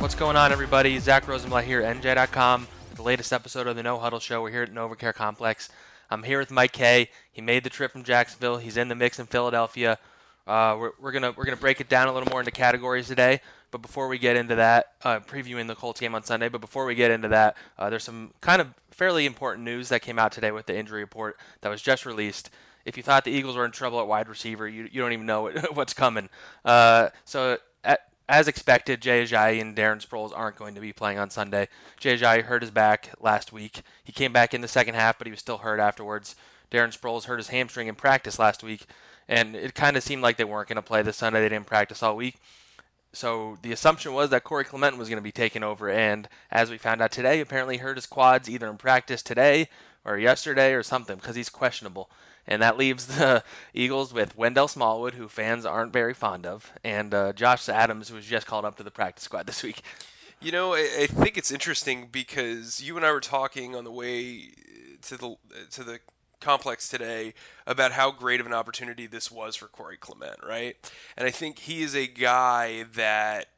What's going on, everybody? Zack Rosenblatt here, at NJ.com, the latest episode of the No Huddle Show. We're here at NovaCare Complex. I'm here with Mike Kaye. He made the trip from Jacksonville. He's in the mix in Philadelphia. Uh, we're, we're gonna we're gonna break it down a little more into categories today. But before we get into that, uh, previewing the Colts game on Sunday. But before we get into that, uh, there's some kind of fairly important news that came out today with the injury report that was just released. If you thought the Eagles were in trouble at wide receiver, you, you don't even know what's coming. Uh, so at, as expected, Jay Ajayi and Darren Sproles aren't going to be playing on Sunday. Jay Ajayi hurt his back last week. He came back in the second half, but he was still hurt afterwards. Darren Sproles hurt his hamstring in practice last week, and it kind of seemed like they weren't going to play this Sunday. They didn't practice all week. So the assumption was that Corey Clement was going to be taken over, and as we found out today, apparently hurt his quads either in practice today or yesterday or something because he's questionable. And that leaves the Eagles with Wendell Smallwood, who fans aren't very fond of, and uh, Josh Adams, who was just called up to the practice squad this week. You know, I, I think it's interesting because you and I were talking on the way to the to the complex today about how great of an opportunity this was for Corey Clement, right? And I think he is a guy that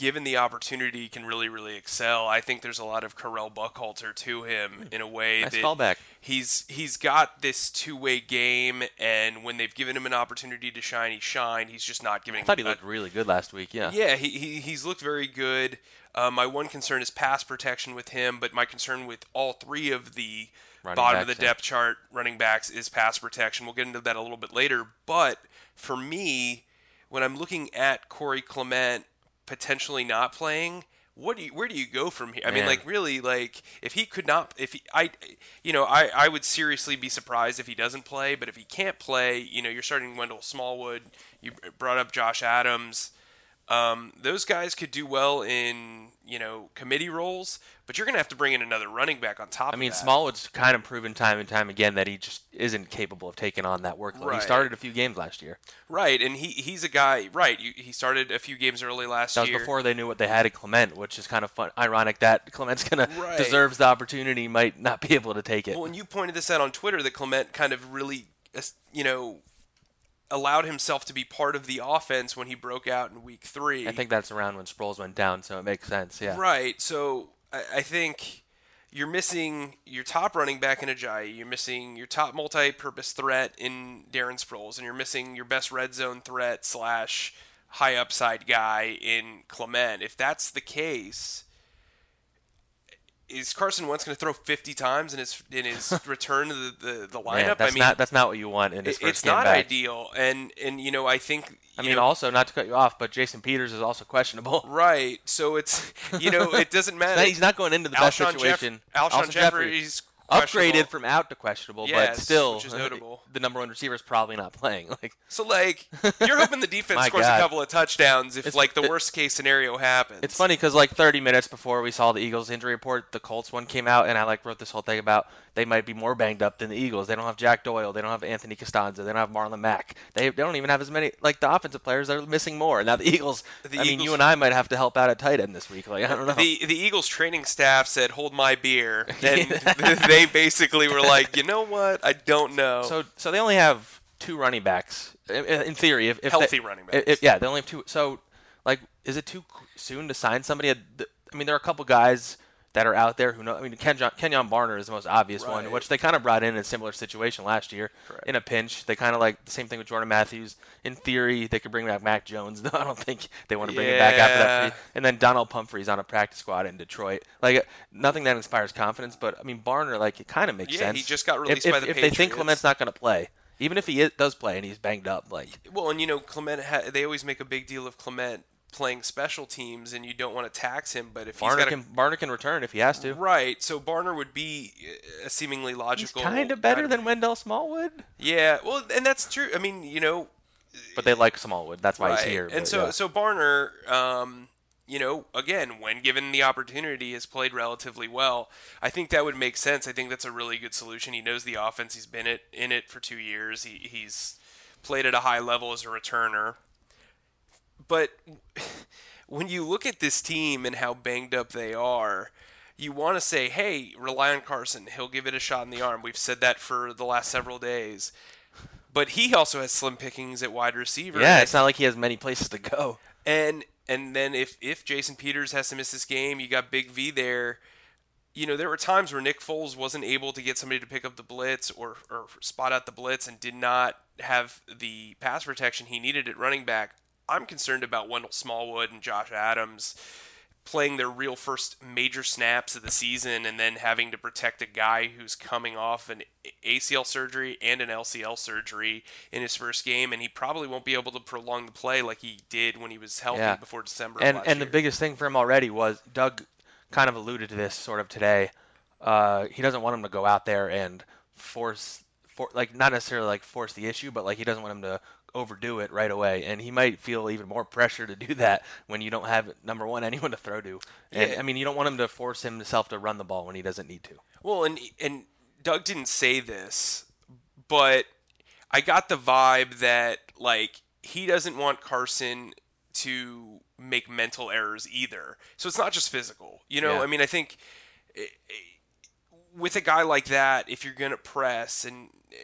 given the opportunity, can really, really excel. I think there's a lot of Correll Buckhalter to him hmm. in a way nice that callback. he's he's got this two-way game, and when they've given him an opportunity to shine, he shined. He's just not giving. I thought he looked really good last week. Yeah. Yeah, he, he he's looked very good. Uh, my one concern is pass protection with him, but my concern with all three of the running bottom of the depth chart running backs is pass protection. We'll get into that a little bit later, but for me, when I'm looking at Corey Clement potentially not playing, what do you where do you go from here? I mean, like really, like if he could not, if he, I, you know, I I would seriously be surprised if he doesn't play. But if he can't play, you know, you're starting Wendell Smallwood. You brought up Josh Adams. Um, those guys could do well in you know committee roles, but you're going to have to bring in another running back on top. I mean, Smallwood's kind of proven time and time again that he just isn't capable of taking on that workload. Right. He started a few games last year. Right, and he he's a guy. Right, he started a few games early last year. That was before they knew what they had in Clement, which is kind of fun, ironic that Clement's going right. to deserves the opportunity, might not be able to take it. Well, and you pointed this out on Twitter that Clement kind of really, you know, allowed himself to be part of the offense when he broke out in week three. I think that's around when Sproles went down, so it makes sense. Yeah. Right. So I, I think you're missing your top running back in Ajayi. You're missing your top multi-purpose threat in Darren Sproles, and you're missing your best red zone threat slash high upside guy in Clement. If that's the case, is Carson Wentz going to throw 50 times in his in his return to the, the, the lineup? Man, that's I mean, not that's not what you want in his it, first It's not back. ideal, and and you know I think. I mean, know, also not to cut you off, but Jason Peters is also questionable. Right, so it's you know it doesn't matter. he's not going into the best Alshon situation. Jeff- Alshon, Jeffery's upgraded from out to questionable, yes, but still, which is notable. the number one receiver is probably not playing. Like so, like you're hoping the defense scores God. a couple of touchdowns if It's- like the it- worst case scenario happens. It's funny because like 30 minutes before we saw the Eagles injury report, the Colts one came out, and I like wrote this whole thing about they might be more banged up than the Eagles. They don't have Jack Doyle, they don't have Anthony Castonzo, they don't have Marlon Mack. They, they don't even have as many like the offensive players. They're missing more. Now the Eagles. The I mean, you and I might have to help out at tight end this week. Like I don't know. The the Eagles training staff said, "Hold my beer," and they basically were like, "You know what? I don't know." So so they only have two running backs in, theory. If, if Healthy they, running if- yeah, they only have two. So like, is it too soon to sign somebody? I mean, there are a couple guys that are out there who know. I mean, Kenyon, Kenyon Barner is the most obvious one, which they kind of brought in in a similar situation last year Correct. in a pinch. They kind of like the same thing with Jordan Matthews. In theory, they could bring back Matt Jones. though I don't think they want to bring him back after that. Free- And then Donnel Pumphrey's on a practice squad in Detroit. Like uh, nothing that inspires confidence, but I mean Barner, like it kind of makes Yeah, sense. he just got released if, by the if they think Clement's not going to play, even if he is, does play and he's banged up, like well, and you know, Clement. Ha- they always make a big deal of Clement playing special teams, and you don't want to tax him. But if he's Barner got a can Barner can return if he has to. Right. So Barner would be uh, a seemingly He's logical. kind of better than Wendell Smallwood, Yeah. Well, and that's true. I mean, you know. but they like Smallwood. That's why right. he's here. And but, so, yeah. so Barner, um, you know, again, when given the opportunity, has played relatively well. I think that would make sense. I think that's a really good solution. He knows the offense. He's been it in it for two years. He, he's played at a high level as a returner. But when you look at this team and how banged up they are, you want to say, hey, rely on Carson. He'll give it a shot in the arm. We've said that for the last several days. But he also has slim pickings at wide receiver. yeah, it's not like he has many places to go. and and then if if Jason Peters has to miss this game, you got Big V there. You know, there were times where Nick Foles wasn't able to get somebody to pick up the blitz or, or spot out the blitz and did not have the pass protection he needed at running back. I'm concerned about Wendell Smallwood and Josh Adams playing their real first major snaps of the season and then having to protect a guy who's coming off an ACL surgery and an LCL surgery in his first game, and he probably won't be able to prolong the play like he did when he was healthy yeah. before December. And and year. the biggest thing for him already was Doug kind of alluded to this sort of today. Uh, he doesn't want him to go out there and force, for, like not necessarily like force the issue, but like he doesn't want him to overdo it right away, and he might feel even more pressure to do that when you don't have number one anyone to throw to. And, yeah. I mean, you don't want him to force himself to run the ball when he doesn't need to. Well, and and Doug didn't say this, but I got the vibe that like he doesn't want Carson to make mental errors either. So it's not just physical. You know, yeah. I mean, I think eh, eh, with a guy like that, if you're going to press and eh,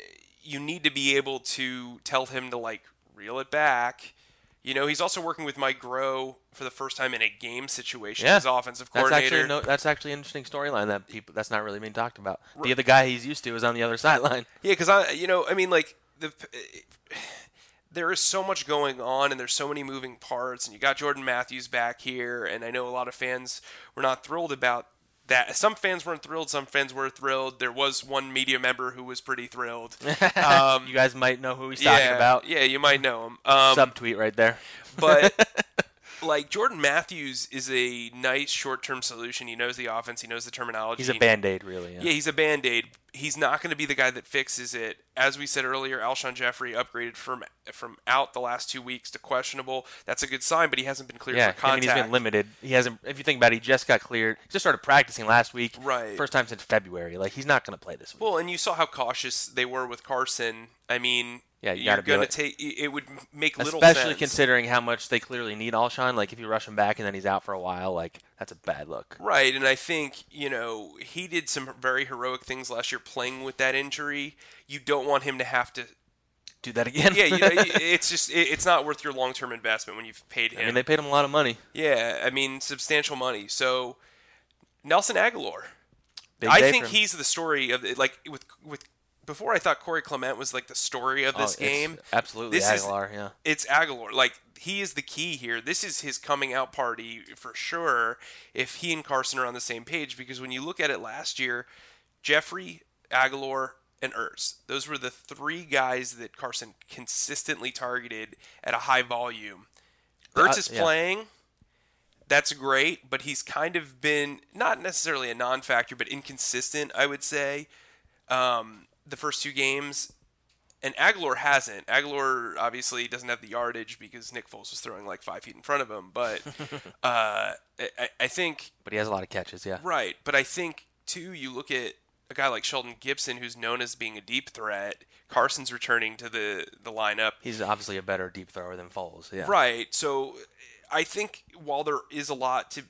you need to be able to tell him to like reel it back. You know, he's also working with Mike Groh for the first time in a game situation yeah. as offensive coordinator. That's actually, no, that's actually an interesting storyline that people that's not really being talked about. The other guy he's used to is on the other sideline. Yeah, because I, you know, I mean, like the. There is so much going on, and there's so many moving parts, and you got Jordan Matthews back here, and I know a lot of fans were not thrilled about that some fans weren't thrilled, some fans were thrilled. There was one media member who was pretty thrilled. Um, you guys might know who he's yeah, talking about. Yeah, you might know him. Um, Subtweet right there. but like Jordan Matthews is a nice short-term solution. He knows the offense. He knows the terminology. He's a band-aid, really. Yeah, yeah he's a band-aid. He's not going to be the guy that fixes it. As we said earlier, Alshon Jeffery upgraded from from out the last two weeks to questionable. That's a good sign, but he hasn't been cleared yeah, for contact. I mean, he's been limited. He hasn't. If you think about it, he just got cleared. He just started practicing last week. Right. First time since February. Like he's not going to play this week. Well, and you saw how cautious they were with Carson. I mean, yeah, you are going to take. It would make little especially sense. considering how much they clearly need Alshon. Like if you rush him back and then he's out for a while, like that's a bad look. Right, and I think you know he did some very heroic things last year playing with that injury. You don't want him to have to do that again. yeah, you know, it's just it's not worth your long term investment when you've paid him. I mean, they paid him a lot of money. Yeah, I mean substantial money. So Nelson Agholor. Big I think he's the story of like with with before I thought Corey Clement was like the story of this oh, game. Absolutely, this Agholor. Is, yeah, it's Agholor. Like he is the key here. This is his coming out party for sure. If he and Carson are on the same page, because when you look at it last year, Jeffery Agholor, and Ertz. Those were the three guys that Carson consistently targeted at a high volume. Ertz uh, is yeah. playing. That's great, but he's kind of been not necessarily a non-factor, but inconsistent. I would say. Um, the first two games, and Agholor hasn't. Agholor obviously doesn't have the yardage because Nick Foles was throwing like five feet in front of him. But uh, I, I, think. But he has a lot of catches, yeah. Right, but I think too. You look at a guy like Shelton Gibson, who's known as being a deep threat. Carson's returning to the the lineup. He's obviously a better deep thrower than Foles. Yeah. Right. So I think while there is a lot to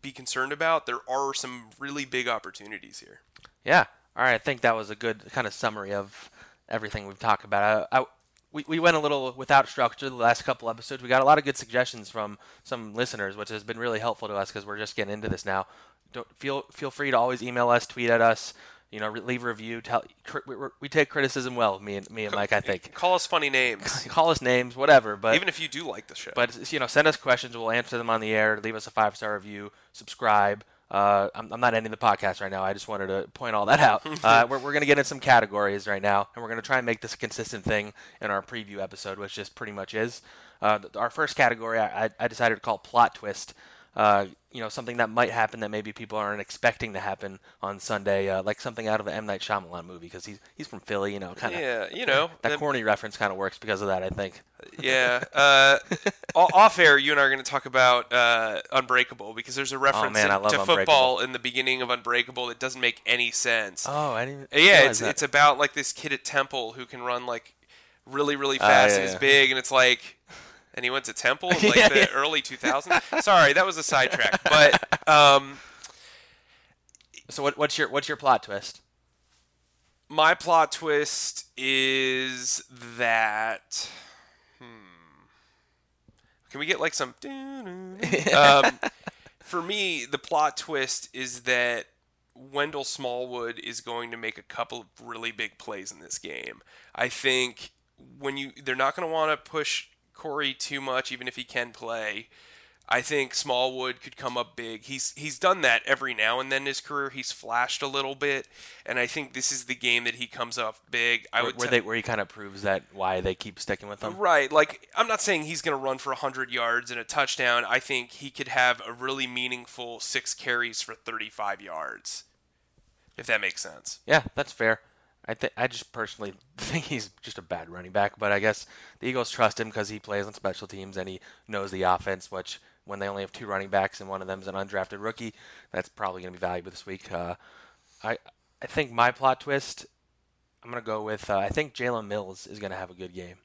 be concerned about, there are some really big opportunities here. Yeah, all right, I think that was a good kind of summary of everything we've talked about. I, I, we, we went a little without structure the last couple episodes. We got a lot of good suggestions from some listeners, which has been really helpful to us because we're just getting into this now. Don't feel feel free to always email us, tweet at us, you know, leave a review. Tell we, we take criticism well. Me and me and Mike, I think. Call us funny names. Call us names, whatever. But even if you do like the show, but you know, send us questions. We'll answer them on the air. Leave us a five star review. Subscribe. Uh, I'm, I'm, not ending the podcast right now. I just wanted to point all that out. Uh, we're we're going to get in some categories right now, and we're going to try and make this a consistent thing in our preview episode, which just pretty much is. Uh, our first category I, I decided to call plot twist. You know, something that might happen that maybe people aren't expecting to happen on Sunday, uh, like something out of an M Night Shyamalan movie, because he's he's from Philly, you know, kind of. Yeah, you know that corny reference kind of works because of that, I think. Yeah. Uh, off air, you and I are going to talk about uh, Unbreakable because there's a reference oh, man, in, to football in the beginning of Unbreakable that doesn't make any sense. Oh, I didn't. Yeah, it's that. it's about like this kid at Temple who can run like really really ah, fast yeah, and is yeah. big, and it's like and he went to Temple in like yeah, the yeah. early 2000s. Sorry, that was a sidetrack. But um, so what, what's your what's your plot twist? My plot twist is that. Hmm. Can we get like some? um, for me, the plot twist is that Wendell Smallwood is going to make a couple of really big plays in this game. I think when you they're not going to want to push Corey too much, even if he can play. I think Smallwood could come up big. He's he's done that every now and then in his career. He's flashed a little bit, and I think this is the game that he comes up big. I where, would where, t- they, where he kind of proves that why they keep sticking with him. Right. Like I'm not saying he's going to run for 100 yards and a touchdown. I think he could have a really meaningful six carries for 35 yards, if that makes sense. Yeah, that's fair. I think I just personally think he's just a bad running back, but I guess the Eagles trust him because he plays on special teams and he knows the offense. Which when they only have two running backs and one of them is an undrafted rookie, that's probably going to be valuable this week. Uh, I I think my plot twist, I'm going to go with uh, I think Jalen Mills is going to have a good game.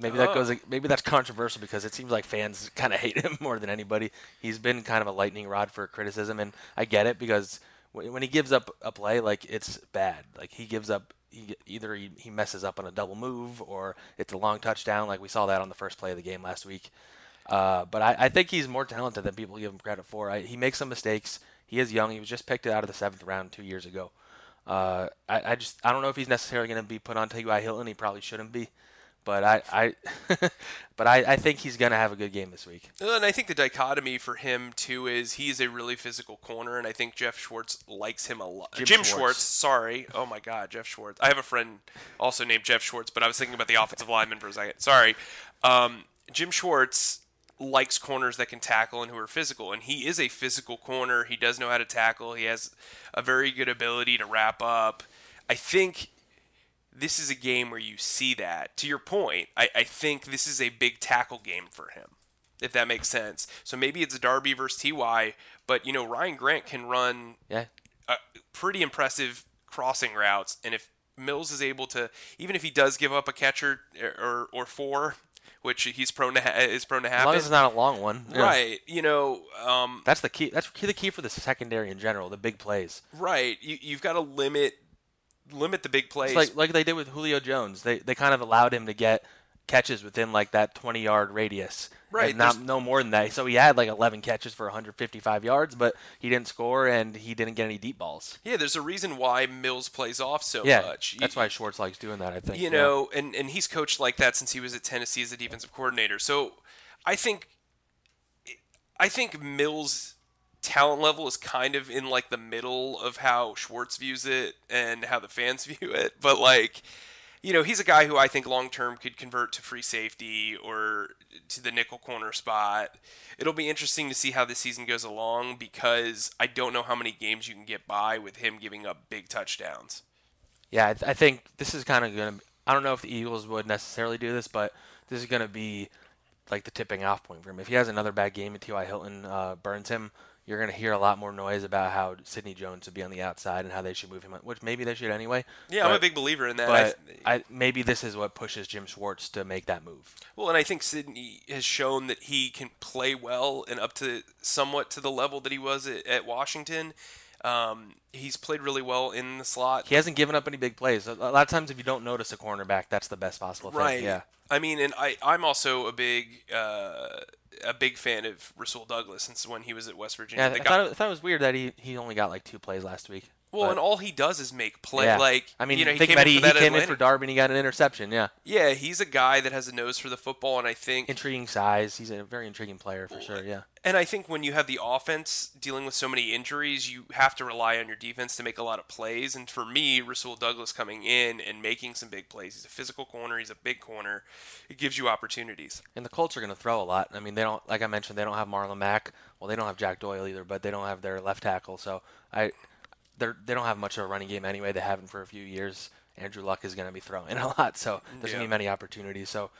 Maybe that goes. Maybe that's controversial because it seems like fans kind of hate him more than anybody. He's been kind of a lightning rod for criticism, and I get it because when he gives up a play, like it's bad. Like he gives up, he, either he, he messes up on a double move or it's a long touchdown. Like we saw that on the first play of the game last week. Uh, but I, I, think he's more talented than people give him credit for. I, he makes some mistakes. He is young. He was just picked out of the seventh round two years ago. Uh, I, I, just I don't know if he's necessarily going to be put on T.Y. Hilton. He probably shouldn't be. But I, I but I, I think he's going to have a good game this week. And I think the dichotomy for him too is he's a really physical corner, and I think Jeff Schwartz likes him a lot. Jim, Jim Schwartz. Schwartz. sorry. Oh my God, Jeff Schwartz. I have a friend also named Jeff Schwartz, but I was thinking about the offensive lineman for a second. Sorry. Um, Jim Schwartz likes corners that can tackle and who are physical, and he is a physical corner. He does know how to tackle. He has a very good ability to wrap up. I think this is a game where you see that. To your point, I, I think this is a big tackle game for him, if that makes sense. So maybe it's Darby versus Ty, but you know Ryan Grant can run Yeah. pretty impressive crossing routes, and if Mills is able to, even if he does give up a catcher or or four, which he's prone to ha- is prone to happen. As long as it's not a long one. Yeah. right? You know, um, That's the key. That's the key for the secondary in general. The big plays. right. You you've got to limit limit the big plays. It's like like they did with Julio Jones. They they kind of allowed him to get catches within like that 20 yard radius. Right, And not no more than that. So he had like 11 catches for 155 yards, but he didn't score and he didn't get any deep balls. yeah, there's a reason why Mills plays off so Yeah, much. that's why Schwartz likes doing that. I think. you Yeah. know, and, and he's coached like that since he was at Tennessee as a defensive coordinator. So I think I think Mills' talent level is kind of in like the middle of how Schwartz views it and how the fans view it. But like, you know, he's a guy who I think long term could convert to free safety or to the nickel corner spot. It'll be interesting to see how this season goes along because I don't know how many games you can get by with him giving up big touchdowns. Yeah, I, th- I think this is kind of going to. I don't know if the Eagles would necessarily do this, but this is going to be like the tipping off point for him. If he has another bad game and T.Y. Hilton uh, burns him, you're going to hear a lot more noise about how Sidney Jones should be on the outside and how they should move him, which maybe they should anyway. Yeah, I'm a big believer in that. But I- I, maybe this is what pushes Jim Schwartz to make that move. Well, and I think Sidney has shown that he can play well and up to somewhat to the level that he was at, at Washington. Um, he's played really well in the slot. He hasn't given up any big plays. A a lot of times, if you don't notice a cornerback, that's the best possible thing. right. Yeah. I mean, and I, I'm also a big uh, a big fan of Rasul Douglas since when he was at West Virginia. Yeah, I, guy- thought it, I thought it was weird that he, he only got like two plays last week. Well, but- and all he does is make play. yeah. Like I mean, you know, he think came about in it. for He came in for Darby and he got an interception. Yeah, Yeah, he's a guy that has a nose for the football, and I think intriguing size. He's a very intriguing player for sure. Yeah. And I think when you have the offense dealing with so many injuries, you have to rely on your defense to make a lot of plays. And for me, Rasul Douglas coming in and making some big plays, he's a physical corner, he's a big corner. It gives you opportunities. And the Colts are going to throw a lot. I mean, they don't, like I mentioned, they don't have Marlon Mack. Well, they don't have Jack Doyle either, but they don't have their left tackle. So I, they're they don't have much of a running game anyway. They haven't for a few years. Andrew Luck is going to be throwing a lot, so there's Yeah. going to be many opportunities. So,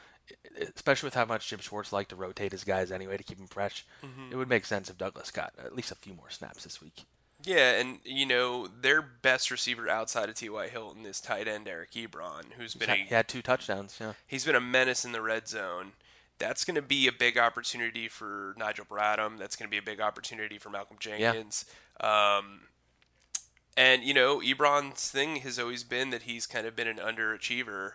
especially with how much Jim Schwartz liked to rotate his guys anyway to keep them fresh, it would make sense if Douglas got at least a few more snaps this week. Yeah, and you know their best receiver outside of T.Y. Hilton is tight end Eric Ebron, who's been He a had two touchdowns. Yeah. he's been a menace in the red zone. That's going to be a big opportunity for Nigel Bradham. That's going to be a big opportunity for Malcolm Jenkins. Um, and you know, Ebron's thing has always been that he's kind of been an underachiever.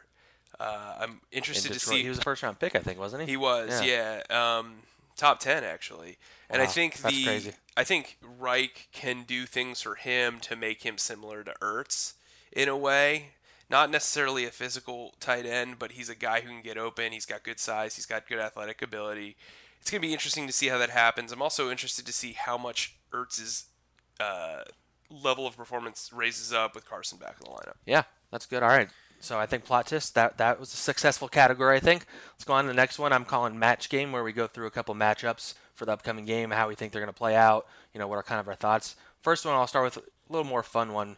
Uh, I'm interested In to see. He was a first round pick, I think, wasn't he? He was, yeah. Um, top ten actually, and I think the crazy. I think Reich can do things for him to make him similar to Ertz in a way. Not necessarily a physical tight end, but he's a guy who can get open. He's got good size. He's got good athletic ability. It's going to be interesting to see how that happens. I'm also interested to see how much Ertz's uh, level of performance raises up with Carson back in the lineup. Yeah, that's good. All right. So I think plot twist that that was a successful category. I think. Let's go on to the next one. I'm calling match game, where we go through a couple matchups for the upcoming game, how we think they're going to play out. You know, what are kind of our thoughts. First one, I'll start with a little more fun one.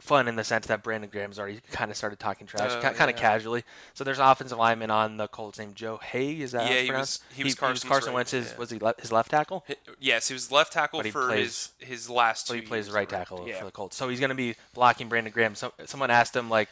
Fun in the sense that Brandon Graham's already kind of started talking trash, Oh, ki kind of yeah. casually. So there's an offensive lineman on the Colts named Joe Haeg. Is that how Yeah, it's he was- he was Carson right- Wentz's yeah. was he le- his left tackle? Hi- Yes, he was left tackle for plays- his his last So two. he plays right tackle Yeah. for the Colts. So he's going to be blocking Brandon Graham. So, someone asked him like,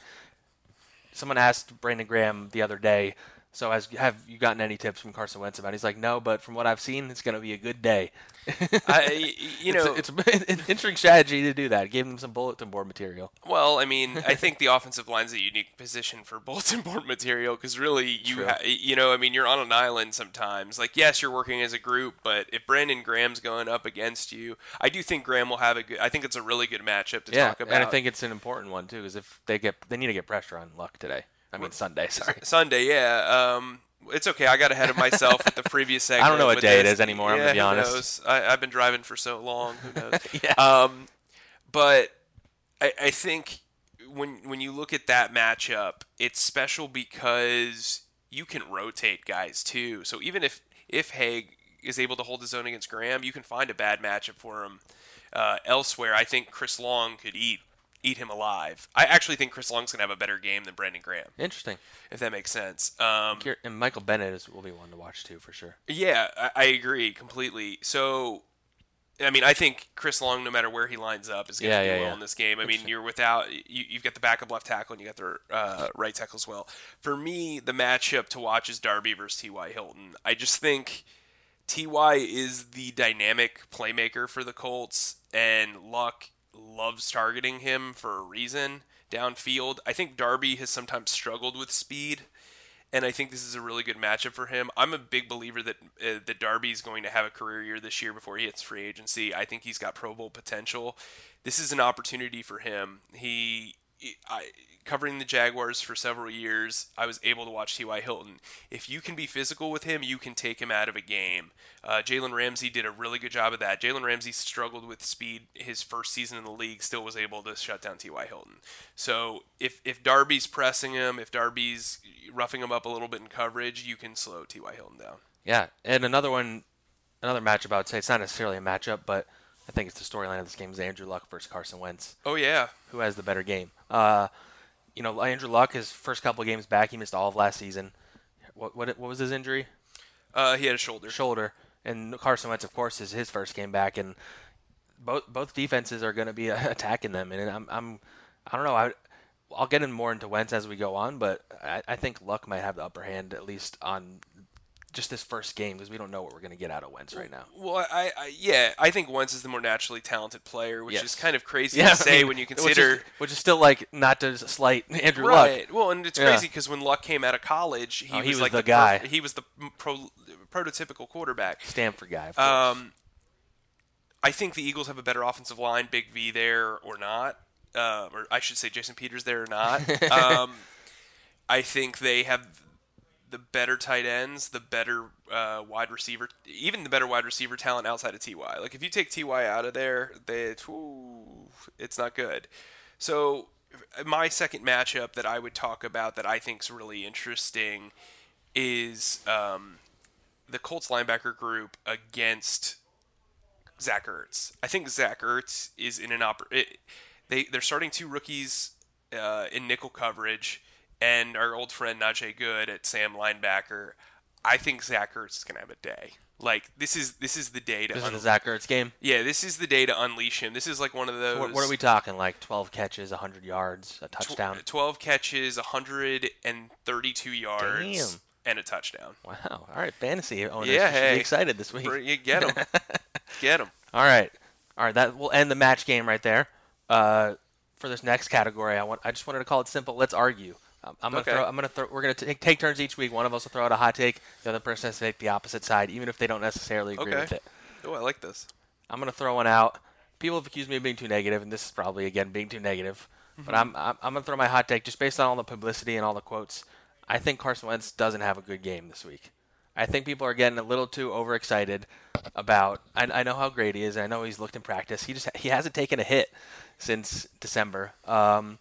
someone asked Brandon Graham the other day. So has have you gotten any tips from Carson Wentz about? it? He's like, no, but from what I've seen, it's going to be a good day. I, you know, it's, it's an interesting strategy to do that. Give him some bulletin board material. Well, I mean, I think the offensive line's a unique position for bulletin board material because really, you ha- you know, I mean, you're on an island sometimes. Like, yes, you're working as a group, but if Brandon Graham's going up against you, I do think Graham will have a good. I think it's a really good matchup to Yeah, talk about. and I think it's an important one too, because if they get, they need to get pressure on Luck today. I mean Sunday. Sorry. Sunday, yeah. Um, it's okay. I got ahead of myself with the previous segment. I don't know what day it this. is anymore, I'm gonna be who honest. knows? I, I've been driving for so long. Who knows? Yeah. Um, but I, I think when when you look at that matchup, it's special because you can rotate guys too. So even if if Haeg is able to hold his own against Graham, you can find a bad matchup for him uh, elsewhere. I think Chris Long could eat eat him alive. I actually think Chris Long's gonna have a better game than Brandon Graham, Interesting. if that makes sense. Um, And Michael Bennett is will be one to watch too for sure. yeah, I, I agree completely. So, I mean, I think Chris Long, no matter where he lines up, is going to Yeah, do yeah, well yeah. in this game. I mean, you're without you, you've got the backup left tackle and you got the uh, right tackle as well. For me, the matchup to watch is Darby versus T.Y. Hilton. I just think Ty is the dynamic playmaker for the Colts, and Luck loves targeting him for a reason downfield. I think Darby has sometimes struggled with speed, and I think this is a really good matchup for him. I'm a big believer that uh, that Darby is going to have a career year this year before he hits free agency. I think he's got Pro Bowl potential. This is an opportunity for him. He, I, covering the Jaguars for several years, I was able to watch T.Y. Hilton. If you can be physical with him, you can take him out of a game. Uh, Jalen Ramsey did a really good job of that. Jalen Ramsey struggled with speed his first season in the league, still was able to shut down T.Y. Hilton. So if, if Darby's pressing him, if Darby's roughing him up a little bit in coverage, you can slow T.Y. Hilton down. Yeah, and another one, another matchup. I would say it's not necessarily a matchup, but I think it's the storyline of this game is Andrew Luck versus Carson Wentz. Oh, yeah. Who has the better game? Uh, you know, Andrew Luck, his first couple games back, he missed all of last season. What what what was his injury? Uh, he had a shoulder. Shoulder. And Carson Wentz, of course, is his first game back, and both both defenses are going to be attacking them. And I'm I'm I don't know. I I'll get in more into Wentz as we go on, but I, I think Luck might have the upper hand at least on just this first game because we don't know what we're going to get out of Wentz right now. Well, I, I yeah, I think Wentz is the more naturally talented player, which Yes. is kind of crazy Yeah, to say I mean, when you which consider. is, which is still like not to slight Andrew Luck. Right. Well, and it's Yeah. crazy because when Luck came out of college, he, Oh, was, he was like the perf- guy. he was the pro, prototypical quarterback. Stanford guy. Of. Um, I think the Eagles have a better offensive line, Big V there or not, uh, or I should say Jason Peters there or not. um, I think they have the better tight ends, the better uh, wide receiver, even the better wide receiver talent outside of Ty. Like if you take Ty out of there, they, it's not good. So my second matchup that I would talk about that I think is really interesting is um, the Colts linebacker group against Zach Ertz. I think Zach Ertz is in an oper- they they're starting two rookies uh, in nickel coverage, and our old friend Najee Goode at Sam linebacker. I think Zach Ertz is gonna have a day. Like this is this is the day to this is the Zach Ertz game. yeah this is the day to unleash him. This is like one of those. What, what are we talking? Like 12 catches, 100 yards, a tw- touchdown. 12 catches, 132 yards, Damn. and a touchdown. Wow. All right, fantasy owners Yeah, should hey. be excited this week. You get him, get him. All right, all right. That will end the match game right there. Uh, for this next category, I want I just wanted to call it simple. Let's argue. I'm gonna okay. throw. I'm gonna throw. We're gonna take, take turns each week. One of us will throw out a hot take. The other person has to take the opposite side, even if they don't necessarily agree okay. with it. Oh, I like this. I'm gonna throw one out. People have accused me of being too negative, and this is probably again being too negative. Mm-hmm. But I'm, I'm I'm gonna throw my hot take just based on all the publicity and all the quotes. I think Carson Wentz doesn't have a good game this week. I think people are getting a little too overexcited about. I, I know how great he is. I know he's looked in practice. He just he hasn't taken a hit since December. Um,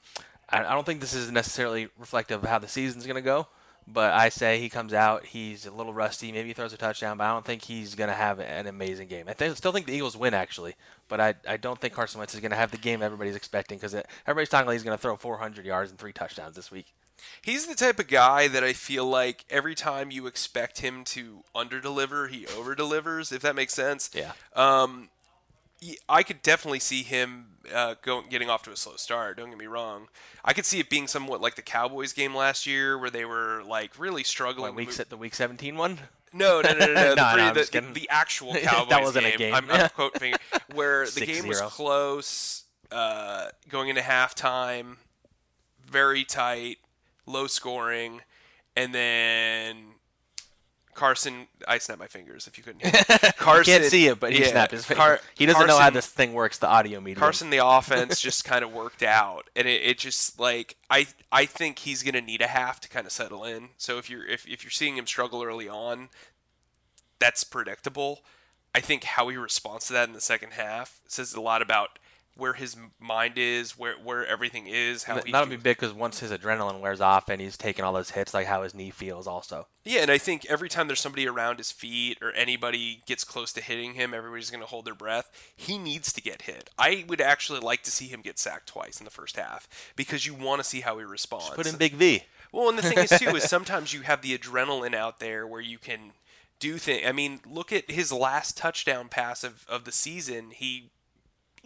I, I don't think this is necessarily reflective of how the season's going to go. But I say he comes out, he's a little rusty. Maybe he throws a touchdown, but I don't think he's going to have an amazing game. I th- still think the Eagles win, actually, but I, I don't think Carson Wentz is going to have the game everybody's expecting because everybody's talking like he's going to throw 400 yards and three touchdowns this week. He's the type of guy that I feel like every time you expect him to underdeliver, he overdelivers. If that makes sense. Yeah. Um, I could definitely see him uh, going getting off to a slow start. Don't get me wrong. I could see it being somewhat like the Cowboys game last year, where they were like really struggling. What, week the week seventeen one. No, no, no, no, no. no, no the, the, the, actual Cowboys that wasn't game. A game. I'm, I'm quoting where the game was close, uh, going into halftime, very tight, low scoring, and then Carson, I snapped my fingers if you couldn't hear. Carson can't see it, but he yeah, snapped his fingers. Car- he doesn't Carson, know how this thing works, the audio medium. Carson, the offense just kind of worked out, and it, it, just like I I think he's gonna need a half to kind of settle in. So if you're if, if you're seeing him struggle early on, that's predictable. I think how he responds to that in the second half says a lot about where his mind is, where where everything is, how he that'll be big because once his adrenaline wears off and he's taking all those hits, like how his knee feels, also. Yeah, and I think every time there's somebody around his feet or anybody gets close to hitting him, everybody's going to hold their breath. He needs to get hit. I would actually like to see him get sacked twice in the first half because you want to see how he responds. Just put in Big V. Well, and the thing is too is sometimes you have the adrenaline out there where you can do things. I mean, look at his last touchdown pass of, of the season. He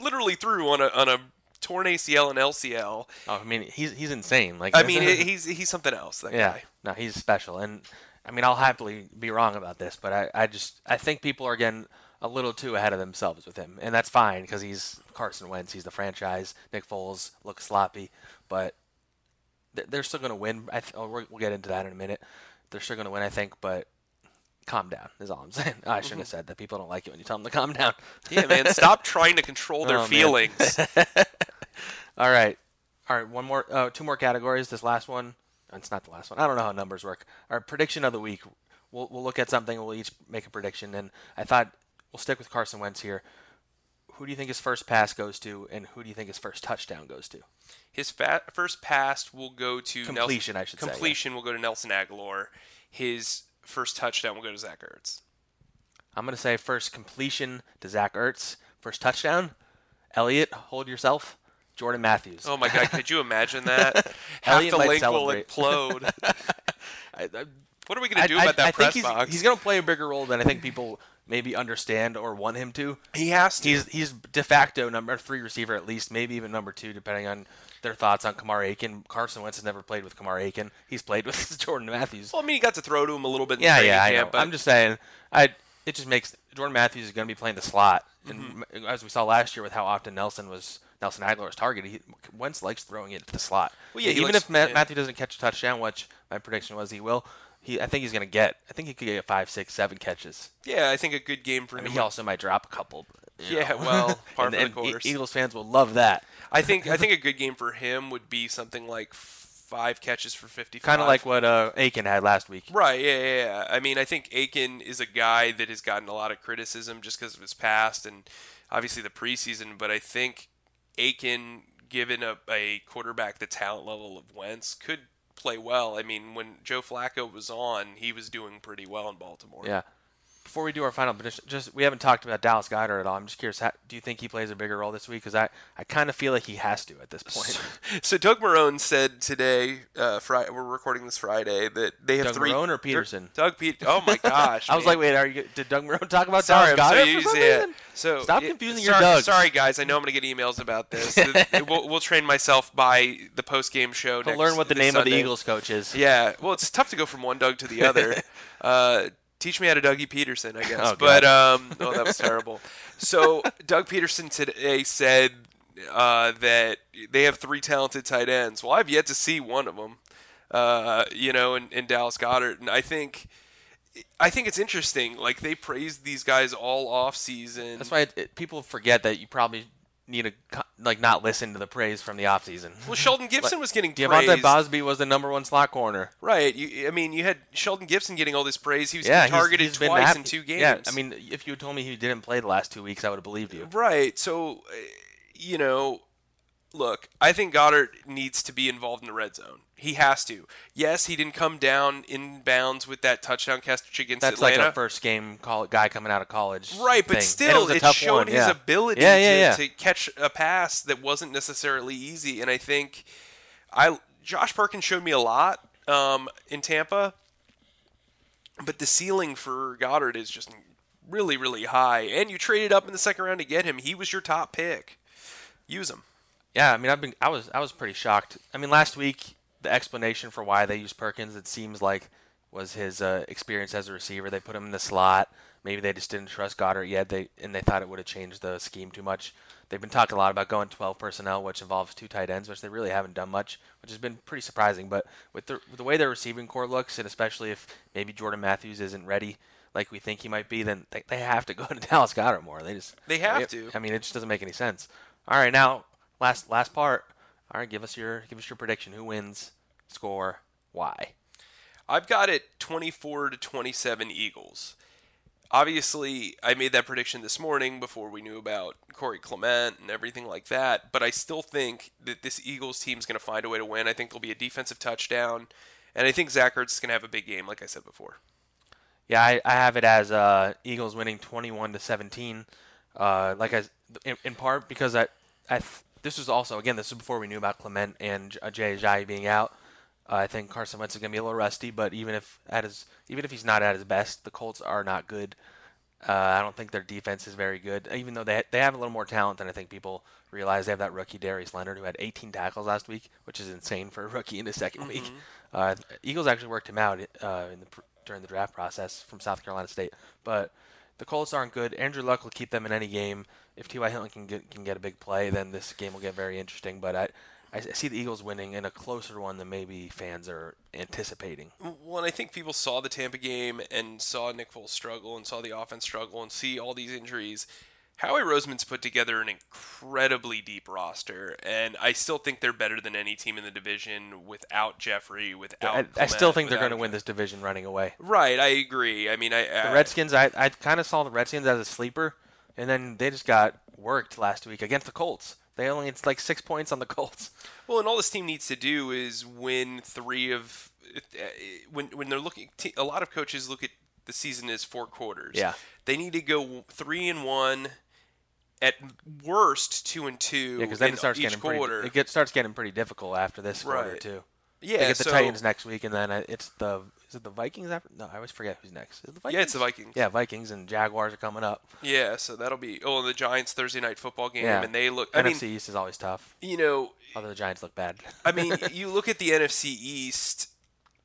literally threw on a on a torn ACL and LCL. Oh, I mean, he's he's insane. Like I mean, he's he's something else. That yeah, guy. no, he's special. And I mean, I'll happily be wrong about this, but I, I just I think people are getting a little too ahead of themselves with him, and that's fine because he's Carson Wentz. He's the franchise. Nick Foles looks sloppy, but they're still going to win. I th- oh, we'll get into that in a minute. They're still going to win, I think, but calm down is all I'm saying. I shouldn't mm-hmm. have said that. People don't like it when you tell them to calm down. yeah, man, stop trying to control their oh, feelings. all right, all right. One more, uh, two more categories. This last one, it's not the last one. I don't know how numbers work. Our prediction of the week. We'll we'll look at something. We'll each make a prediction, and I thought we'll stick with Carson Wentz here. Who do you think his first pass goes to, and who do you think his first touchdown goes to? His fa- first pass will go to completion. Nelson, I should say completion will go to Nelson Agholor. His first touchdown will go to Zach Ertz. I'm going to say first completion to Zach Ertz. First touchdown, Elliot, hold yourself. Jordan Matthews. Oh my God! Could you imagine that? Half the Linc celebrate. will implode. I, I, what are we going to do I, about that I press think box? He's, he's going to play a bigger role than I think people maybe understand or want him to. He has to. He's he's de facto number three receiver at least, maybe even number two, depending on their thoughts on Kamar Aiken. Carson Wentz has never played with Kamar Aiken. He's played with Jordan Matthews. Well, I mean, he got to throw to him a little bit. yeah, yeah, camp, I know. I'm just saying, I it just makes Jordan Matthews is going to be playing the slot, and mm-hmm. as we saw last year with how often Nelson was Nelson Agholor target, he, Wentz likes throwing it to the slot. Well, yeah, even likes, if Ma- yeah. Matthew doesn't catch a touchdown, which my prediction was he will. He, I think he's going to get. I think he could get five, six, seven catches. Yeah, I think a good game for I him. Mean, he also might drop a couple. Yeah, know. well, part and, of the course. Eagles fans will love that. I think I think a good game for him would be something like five catches for 55. Kind of like what uh, Aiken had last week. Right, yeah, yeah, yeah. I mean, I think Aiken is a guy that has gotten a lot of criticism just because of his past and obviously the preseason, but I think Aiken, given a, a quarterback the talent level of Wentz, could play well. I mean, when Joe Flacco was on, he was doing pretty well in Baltimore. Yeah before we do our final prediction, just we haven't talked about Dallas Goedert at all. I'm just curious, how, do you think he plays a bigger role this week? Because I, I kind of feel like he has to at this point. So, Doug Marrone said today, uh, Friday, we're recording this Friday, that they have Doug three. Marrone or Pederson? Doug Pete. Oh my gosh! I was like, wait, are you? Did Doug Marrone talk about sorry, Dallas Goedert so for some yeah. reason? So stop confusing sorry, your Doug. Sorry, guys. I know I'm going to get emails about this. we'll, we'll, train myself by the post game show. To next, learn what the name Sunday. of the Eagles coach is. Yeah. Well, it's tough to go from one Doug to the other. Uh, teach me how to Dougie Peterson, I guess. Oh, but um, oh, that was terrible. So Doug Pederson today said uh, that they have three talented tight ends. Well, I've yet to see one of them. uh, you know, in, in Dallas Goedert, And I think I think it's interesting. Like they praised these guys all off season. That's why it, it, people forget that you probably need to like not listen to the praise from the offseason. Well, Shelton Gibson was getting De'Vante praised. Bausby was the number one slot corner. Right. You, I mean, you had Shelton Gibson getting all this praise. He was yeah, targeted he's, he's twice in two games. Yeah. I mean, if you told me he didn't play the last two weeks, I would have believed you. Right. So, uh, you know, look, I think Goedert needs to be involved in the red zone. He has to. Yes, he didn't come down in bounds with that touchdown catch against That's Atlanta. like a first game call, guy coming out of college. Right, but thing. still, it, it showed one, his yeah. ability yeah, yeah, to, to, catch a pass that wasn't necessarily easy. And I think I Josh Perkins showed me a lot um, in Tampa, but the ceiling for Goedert is just really, really high. And you traded up in the second round to get him. He was your top pick. Use him. Yeah, I mean, I've been, I was, I was pretty shocked. I mean, last week the explanation for why they used Perkins, it seems like, was his uh, experience as a receiver. They put him in the slot. Maybe they just didn't trust Goedert yet. They and they thought it would have changed the scheme too much. They've been talking a lot about going 12 personnel, which involves two tight ends, which they really haven't done much, which has been pretty surprising. But with the, with the way their receiving corps looks, and especially if maybe Jordan Matthews isn't ready like we think he might be, then they, they have to go to Dallas Goedert more. They just they have it, to. I mean, it just doesn't make any sense. All right, now last last part. All right, give us your give us your prediction. Who wins? Score. Why? I've got it 24 to 27 Eagles. Obviously, I made that prediction this morning before we knew about Corey Clement and everything like that, but I still think that this Eagles team is going to find a way to win. I think there'll be a defensive touchdown, and I think Zach Ertz is going to have a big game, like I said before. Yeah, I, I have it as uh, Eagles winning 21 to 17. Uh, like I, in, in part because I, I this was also again this is before we knew about Clement and uh, Jay Ajayi being out. Uh, I think Carson Wentz is going to be a little rusty, but even if at his even if he's not at his best, the Colts are not good. Uh, I don't think their defense is very good, even though they they have a little more talent than I think people realize. They have that rookie Darius Leonard who had 18 tackles last week, which is insane for a rookie in the 2nd mm-hmm. week. Uh, Eagles actually worked him out uh, in the during the draft process from South Carolina State, but the Colts aren't good. Andrew Luck will keep them in any game. If T.Y. Hilton can get can get a big play, then this game will get very interesting. But I, I see the Eagles winning in a closer one than maybe fans are anticipating. Well, I think people saw the Tampa game and saw Nick Foles struggle and saw the offense struggle and see all these injuries. Howie Roseman's put together an incredibly deep roster, and I still think they're better than any team in the division without Jeffery. without. I, I still think they're going to win this division running away. Right, I agree. I mean, I, I the Redskins. I, I kind of saw the Redskins as a sleeper, and then they just got worked last week against the Colts. They only it's like six points on the Colts. Well, and all this team needs to do is win three of uh, when when they're looking. A lot of coaches look at the season as four quarters. Yeah, they need to go three and one at worst two and two. Yeah, because then it starts getting quarter. pretty. It starts getting pretty difficult after this right. quarter too. Yeah, they get the so, Titans next week, and then uh, it's the is it the Vikings after? No, I always forget who's next. Is the Vikings? Yeah, it's the Vikings. Yeah, Vikings and Jaguars are coming up. Yeah, so that'll be oh, and the Giants Thursday night football game, yeah. and they look. I NFC mean, East is always tough. You know, although the Giants look bad. I mean, you look at the NFC East.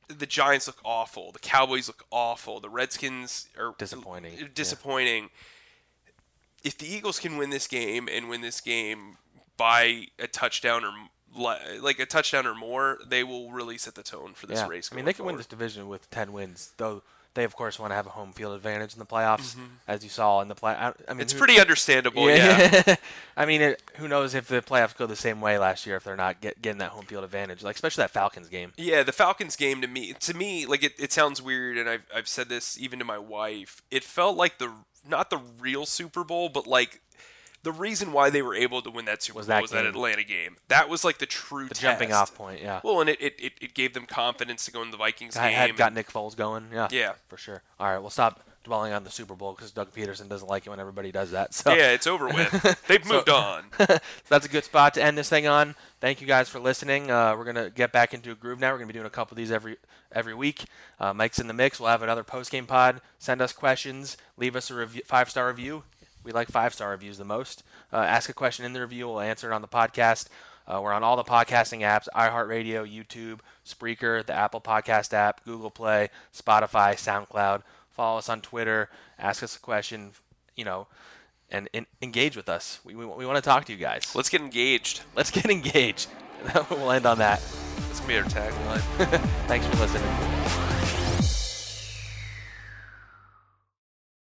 The Giants look awful. The Cowboys look awful. The Redskins are disappointing. Disappointing. Yeah if the Eagles can win this game and win this game by a touchdown or like a touchdown or more, they will really set the tone for this yeah. race. I mean, they can forward. win this division with ten wins, though. They of course want to have a home field advantage in the playoffs, mm-hmm. as you saw in the play. I, I mean, it's who, pretty understandable. Yeah. yeah. I mean, it, who knows if the playoffs go the same way last year if they're not get, getting that home field advantage, like especially that Falcons game. Yeah, the Falcons game to me, to me, like it, it sounds weird, and I've I've said this even to my wife. It felt like the not the real Super Bowl, but like the reason why they were able to win that Super was Bowl that was game. that Atlanta game. That was like the true the jumping off point. Yeah. Well, and it, it, it, it gave them confidence to go in the Vikings I game. had got Nick Foles going. Yeah. Yeah. For sure. All right, we'll stop dwelling on the Super Bowl because Doug Pederson doesn't like it when everybody does that. So yeah, it's over with. They've moved on. so that's a good spot to end this thing on. Thank you guys for listening. Uh, we're gonna get back into a groove now. We're gonna be doing a couple of these every every week. Uh, Mike's in the mix. We'll have another post game pod. Send us questions. Leave us a review, five star review. We like five star reviews the most. Uh, ask a question in the review. We'll answer it on the podcast. Uh, we're on all the podcasting apps iHeartRadio, YouTube, Spreaker, the Apple Podcast app, Google Play, Spotify, SoundCloud. Follow us on Twitter. Ask us a question, you know, and, and engage with us. We, we, we want to talk to you guys. Let's get engaged. Let's get engaged. we'll end on that. Let's go. Be our tagline. Thanks for listening.